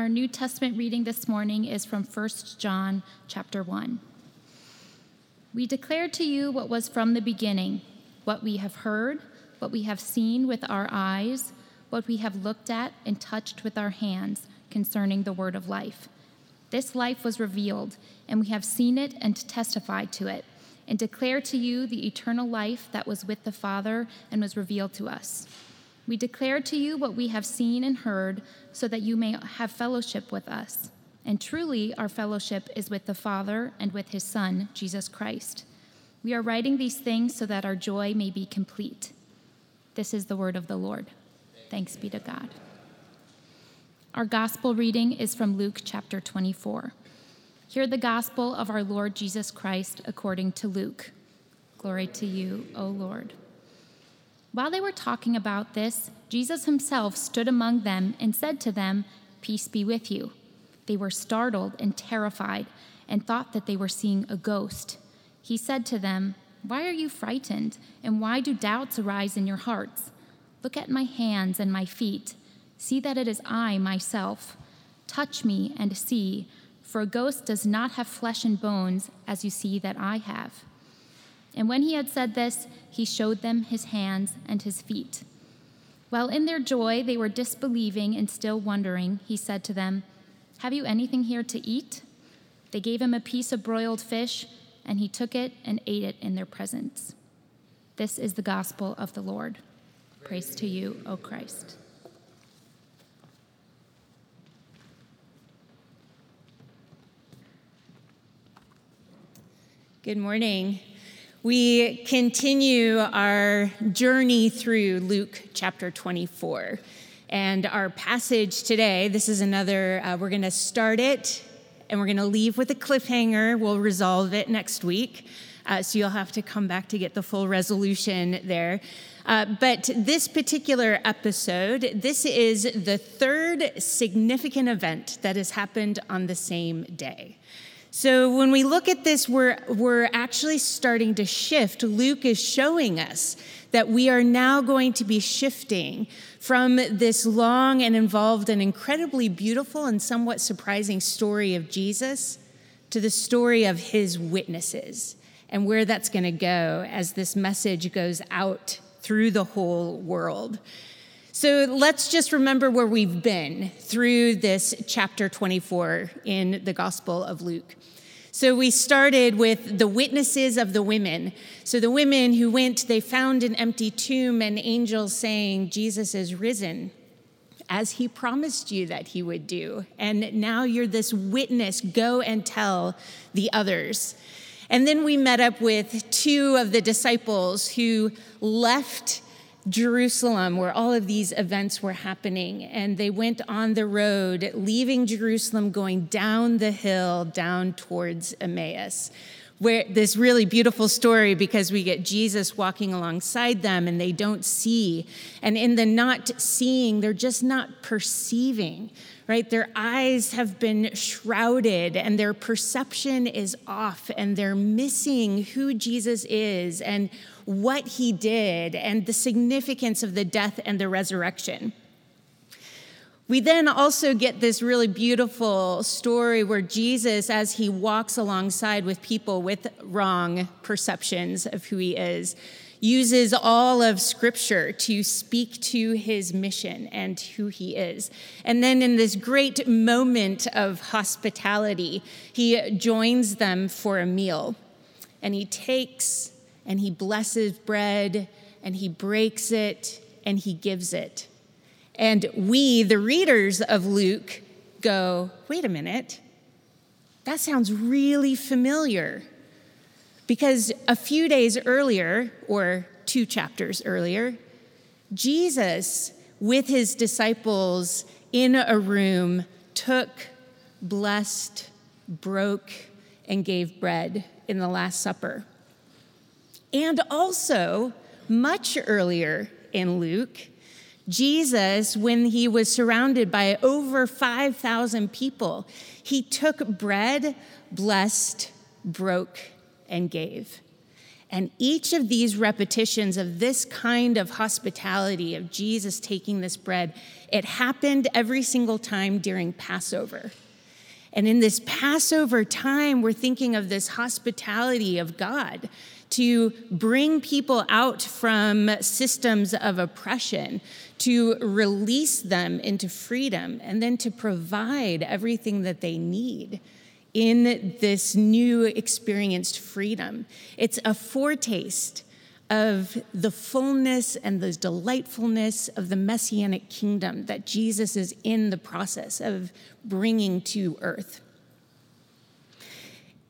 Our New Testament reading this morning is from 1 John chapter 1. We declare to you what was from the beginning, what we have heard, what we have seen with our eyes, what we have looked at and touched with our hands concerning the word of life. This life was revealed, and we have seen it and testified to it, and declare to you the eternal life that was with the Father and was revealed to us. We declare to you what we have seen and heard, so that you may have fellowship with us. And truly, our fellowship is with the Father and with his Son, Jesus Christ. We are writing these things so that our joy may be complete. This is the word of the Lord. Thanks be to God. Our gospel reading is from Luke chapter 24. Hear the gospel of our Lord Jesus Christ according to Luke. Glory to you, O Lord. While they were talking about this, Jesus himself stood among them and said to them, Peace be with you. They were startled and terrified and thought that they were seeing a ghost. He said to them, Why are you frightened, and why do doubts arise in your hearts? Look at my hands and my feet. See that it is I myself. Touch me and see, for a ghost does not have flesh and bones, as you see that I have. And when he had said this, he showed them his hands and his feet. While in their joy they were disbelieving and still wondering, he said to them, Have you anything here to eat? They gave him a piece of broiled fish, and he took it and ate it in their presence. This is the gospel of the Lord. Praise to you, O Christ. Good morning. We continue our journey through Luke chapter 24. And our passage today, this is another, uh, we're going to start it and we're going to leave with a cliffhanger. We'll resolve it next week. Uh, so you'll have to come back to get the full resolution there. Uh, but this particular episode, this is the third significant event that has happened on the same day. So when we look at this, we're, we're actually starting to shift. Luke is showing us that we are now going to be shifting from this long and involved and incredibly beautiful and somewhat surprising story of Jesus to the story of his witnesses and where that's going to go as this message goes out through the whole world. So let's just remember where we've been through this chapter 24 in the Gospel of Luke. So we started with the witnesses of the women. So the women who went, they found an empty tomb and angels saying, Jesus is risen, as he promised you that he would do. And now you're this witness. Go and tell the others. And then we met up with two of the disciples who left Jerusalem, where all of these events were happening. And they went on the road, leaving Jerusalem, going down the hill, down towards Emmaus. Where this really beautiful story because we get Jesus walking alongside them and they don't see. And in the not seeing, they're just not perceiving, right? Their eyes have been shrouded and their perception is off and they're missing who Jesus is and what he did and the significance of the death and the resurrection. We then also get this really beautiful story where Jesus, as he walks alongside with people with wrong perceptions of who he is, uses all of Scripture to speak to his mission and who he is. And then in this great moment of hospitality, he joins them for a meal and he takes and he blesses bread and he breaks it and he gives it. And we, the readers of Luke, go, wait a minute, that sounds really familiar. Because a few days earlier, or two chapters earlier, Jesus, with his disciples in a room, took, blessed, broke, and gave bread in the Last Supper. And also, much earlier in Luke, Jesus, when he was surrounded by over 5,000 people, he took bread, blessed, broke, and gave. And each of these repetitions of this kind of hospitality, of Jesus taking this bread, it happened every single time during Passover. And in this Passover time, we're thinking of this hospitality of God to bring people out from systems of oppression, to release them into freedom, and then to provide everything that they need in this new experienced freedom. It's a foretaste of the fullness and the delightfulness of the messianic kingdom that Jesus is in the process of bringing to earth.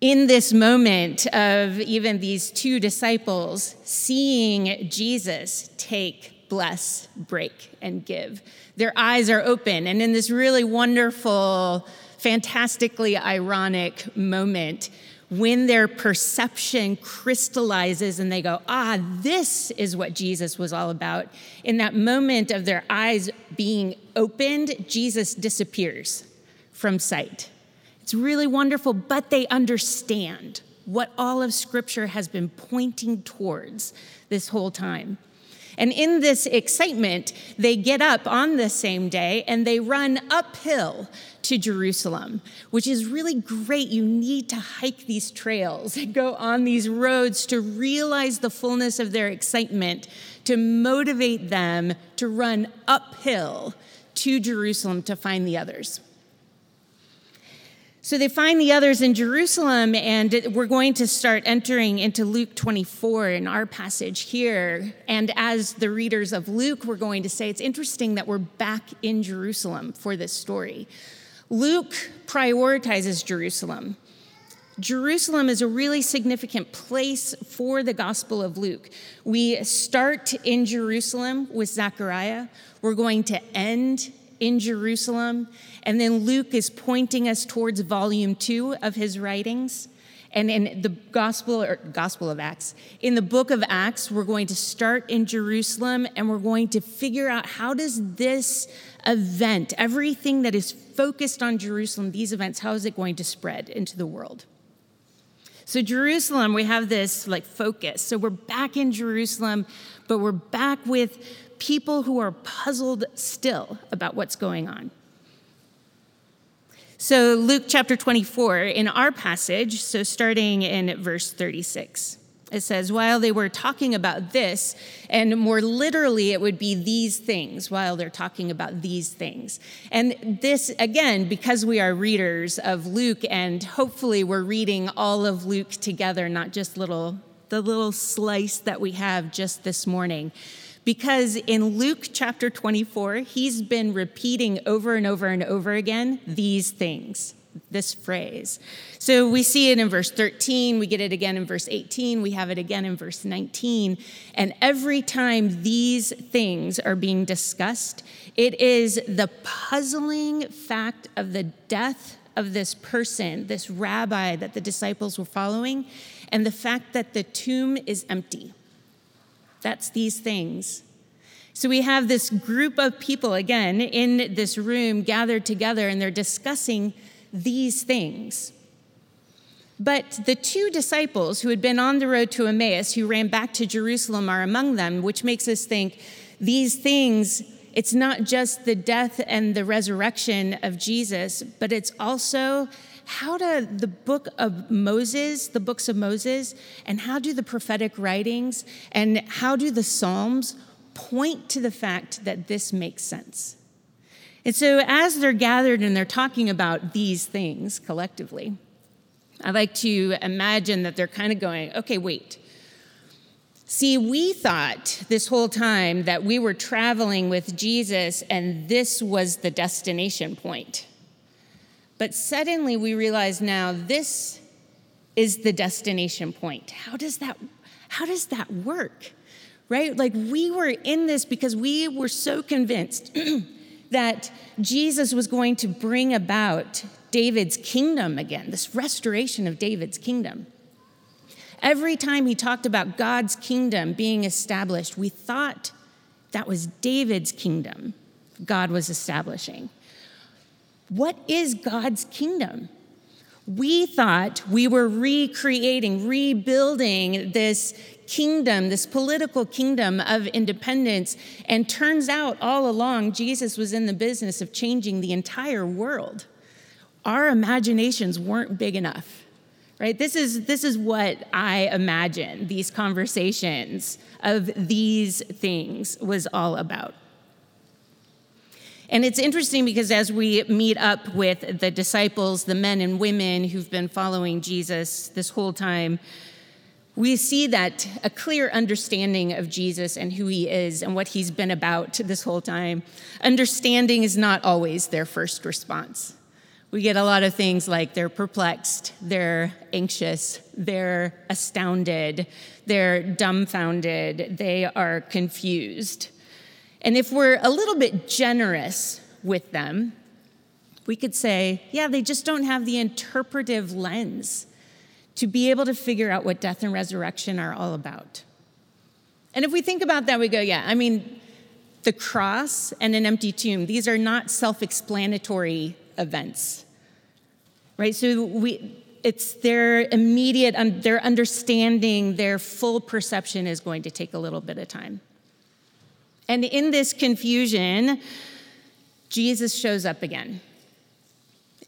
In this moment of even these two disciples seeing Jesus take, bless, break, and give, their eyes are open. And in this really wonderful, fantastically ironic moment, when their perception crystallizes and they go, ah, this is what Jesus was all about, in that moment of their eyes being opened, Jesus disappears from sight. It's really wonderful, but they understand what all of Scripture has been pointing towards this whole time. And in this excitement, they get up on the same day and they run uphill to Jerusalem, which is really great. You need to hike these trails and go on these roads to realize the fullness of their excitement, to motivate them to run uphill to Jerusalem to find the others. So they find the others in Jerusalem, and we're going to start entering into Luke 24 in our passage here. And as the readers of Luke, we're going to say it's interesting that we're back in Jerusalem for this story. Luke prioritizes Jerusalem. Jerusalem is a really significant place for the Gospel of Luke. We start in Jerusalem with Zechariah. We're going to end in Jerusalem. And then Luke is pointing us towards volume two of his writings. And in the Gospel or Gospel of Acts, in the book of Acts, we're going to start in Jerusalem and we're going to figure out how does this event, everything that is focused on Jerusalem, these events, how is it going to spread into the world? So Jerusalem, we have this like focus. So we're back in Jerusalem, but we're back with people who are puzzled still about what's going on. So, Luke chapter 24, in our passage, so starting in verse 36, it says, While they were talking about this, and more literally, it would be these things, while they're talking about these things. And this, again, because we are readers of Luke, and hopefully we're reading all of Luke together, not just little the little slice that we have just this morning because in Luke chapter 24, he's been repeating over and over and over again these things, this phrase. So we see it in verse 13, we get it again in verse 18, we have it again in verse 19. And every time these things are being discussed, it is the puzzling fact of the death of this person, this rabbi that the disciples were following, and the fact that the tomb is empty. That's these things. So we have this group of people, again, in this room gathered together, and they're discussing these things. But the two disciples who had been on the road to Emmaus, who ran back to Jerusalem, are among them, which makes us think these things, it's not just the death and the resurrection of Jesus, but it's also how do the book of Moses, the books of Moses, and how do the prophetic writings and how do the Psalms point to the fact that this makes sense? And so, as they're gathered and they're talking about these things collectively, I like to imagine that they're kind of going, okay, wait. See, we thought this whole time that we were traveling with Jesus and this was the destination point. But suddenly we realize now this is the destination point. How does that how does that work? Right? Like we were in this because we were so convinced that Jesus was going to bring about David's kingdom again, this restoration of David's kingdom. Every time he talked about God's kingdom being established, we thought that was David's kingdom God was establishing. What is God's kingdom? We thought we were recreating, rebuilding this kingdom, this political kingdom of independence. And turns out all along, Jesus was in the business of changing the entire world. Our imaginations weren't big enough. Right? This is, this is what I imagine these conversations of these things was all about. And it's interesting because as we meet up with the disciples, the men and women who've been following Jesus this whole time, we see that a clear understanding of Jesus and who he is and what he's been about this whole time. Understanding is not always their first response. We get a lot of things like they're perplexed, they're anxious, they're astounded, they're dumbfounded, they are confused. And if we're a little bit generous with them, we could say, yeah, they just don't have the interpretive lens to be able to figure out what death and resurrection are all about. And if we think about that, we go, yeah, I mean, the cross and an empty tomb, these are not self explanatory events, right? So we, it's their immediate, their understanding, their full perception is going to take a little bit of time. And in this confusion, Jesus shows up again.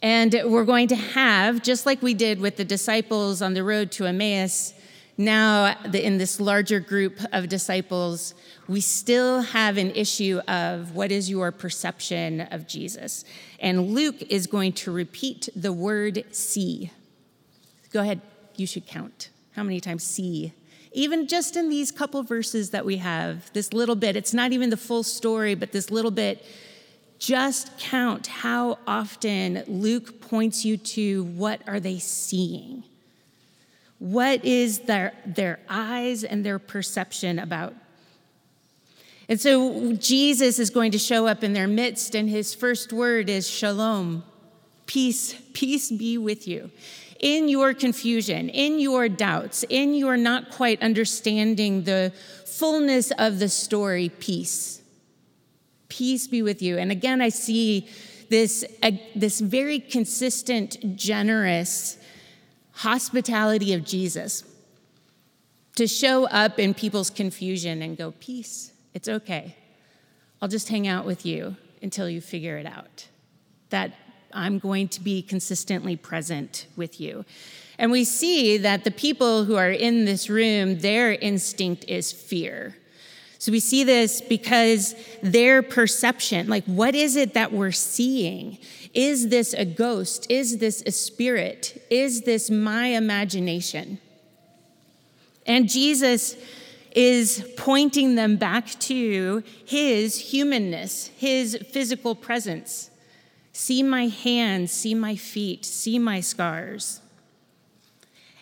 And we're going to have, just like we did with the disciples on the road to Emmaus, now in this larger group of disciples, we still have an issue of what is your perception of Jesus. And Luke is going to repeat the word see. Go ahead, you should count. How many times see even just in these couple verses that we have, this little bit, it's not even the full story, but this little bit, just count how often Luke points you to what are they seeing? What is their, their eyes and their perception about? And so Jesus is going to show up in their midst, and his first word is shalom, peace, peace be with you in your confusion, in your doubts, in your not quite understanding the fullness of the story, peace. Peace be with you. And again, I see this, uh, this very consistent, generous hospitality of Jesus to show up in people's confusion and go, Peace, it's okay. I'll just hang out with you until you figure it out. That I'm going to be consistently present with you. And we see that the people who are in this room, their instinct is fear. So we see this because their perception, like, what is it that we're seeing? Is this a ghost? Is this a spirit? Is this my imagination? And Jesus is pointing them back to his humanness, his physical presence. See my hands, see my feet, see my scars.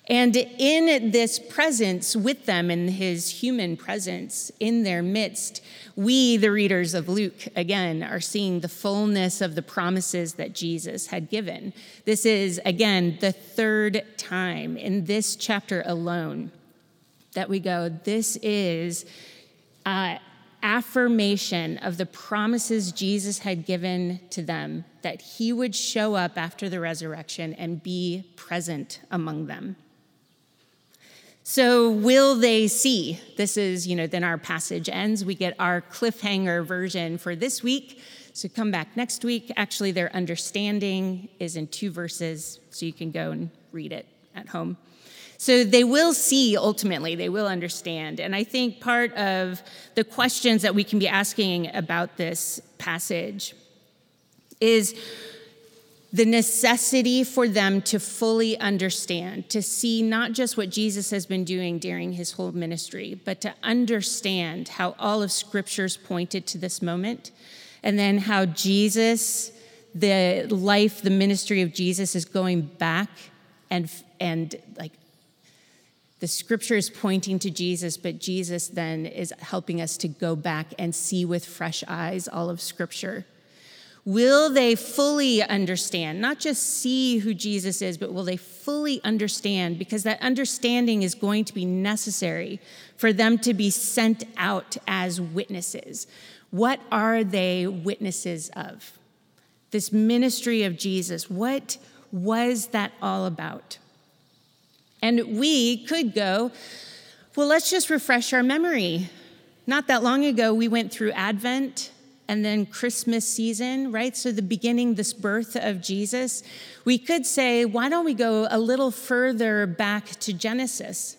And in this presence with them, in his human presence in their midst, we, the readers of Luke, again, are seeing the fullness of the promises that Jesus had given. This is, again, the third time in this chapter alone that we go, this is uh, affirmation of the promises Jesus had given to them that he would show up after the resurrection and be present among them. So, will they see? This is, you know, then our passage ends. We get our cliffhanger version for this week. So, come back next week. Actually, their understanding is in two verses, so you can go and read it at home. So they will see ultimately, they will understand. And I think part of the questions that we can be asking about this passage is the necessity for them to fully understand, to see not just what Jesus has been doing during his whole ministry, but to understand how all of scriptures pointed to this moment, and then how Jesus, the life, the ministry of Jesus is going back and and like the scripture is pointing to Jesus, but Jesus then is helping us to go back and see with fresh eyes all of scripture. Will they fully understand, not just see who Jesus is, but will they fully understand? Because that understanding is going to be necessary for them to be sent out as witnesses. What are they witnesses of? This ministry of Jesus, what was that all about? And we could go, Well, let's just refresh our memory. Not that long ago, we went through Advent and then Christmas season, right? So, the beginning, this birth of Jesus. We could say, why don't we go a little further back to Genesis,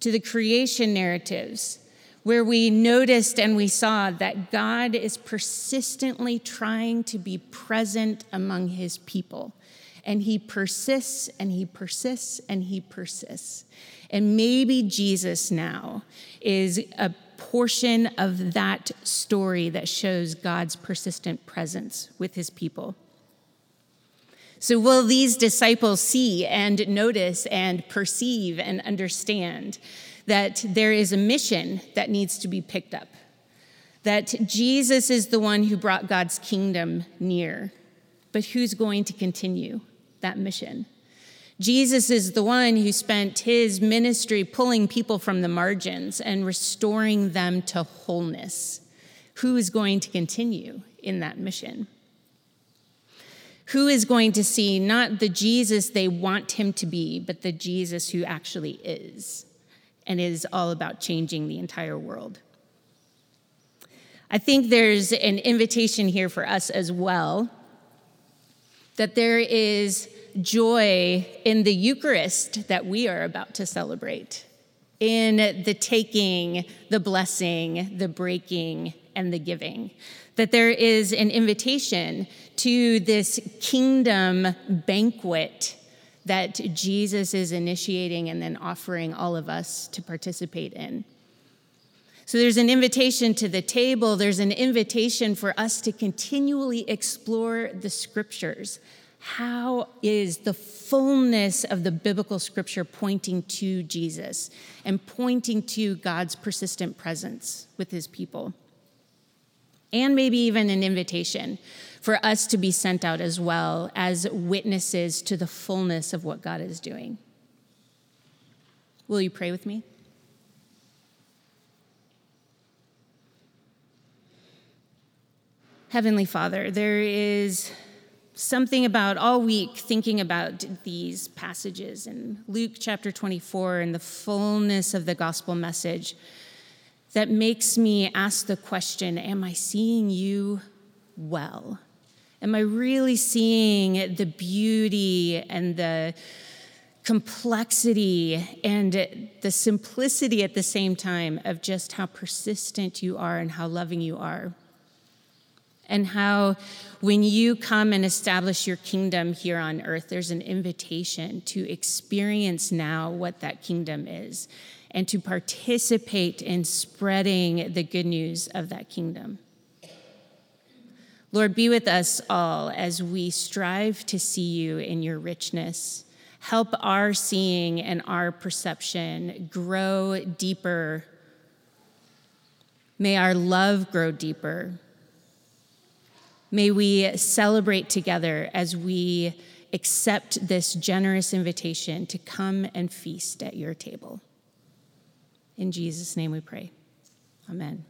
to the creation narratives, where we noticed and we saw that God is persistently trying to be present among his people. And he persists and he persists and he persists. And maybe Jesus now is a portion of that story that shows God's persistent presence with his people. So, will these disciples see and notice and perceive and understand that there is a mission that needs to be picked up? That Jesus is the one who brought God's kingdom near, but who's going to continue that mission? Jesus is the one who spent his ministry pulling people from the margins and restoring them to wholeness. Who is going to continue in that mission? Who is going to see not the Jesus they want him to be, but the Jesus who actually is and is all about changing the entire world? I think there's an invitation here for us as well that there is joy in the Eucharist that we are about to celebrate, in the taking, the blessing, the breaking, and the giving. That there is an invitation to this kingdom banquet that Jesus is initiating and then offering all of us to participate in. So there's an invitation to the table, there's an invitation for us to continually explore the scriptures how is the fullness of the biblical scripture pointing to Jesus and pointing to God's persistent presence with his people? And maybe even an invitation for us to be sent out as well as witnesses to the fullness of what God is doing. Will you pray with me? Heavenly Father, there is something about all week thinking about these passages in Luke chapter 24 and the fullness of the gospel message that makes me ask the question Am I seeing you well? Am I really seeing the beauty and the complexity and the simplicity at the same time of just how persistent you are and how loving you are? And how when you come and establish your kingdom here on earth, there's an invitation to experience now what that kingdom is and to participate in spreading the good news of that kingdom. Lord, be with us all as we strive to see you in your richness. Help our seeing and our perception grow deeper. May our love grow deeper. May we celebrate together as we accept this generous invitation to come and feast at your table. In Jesus' name we pray. Amen.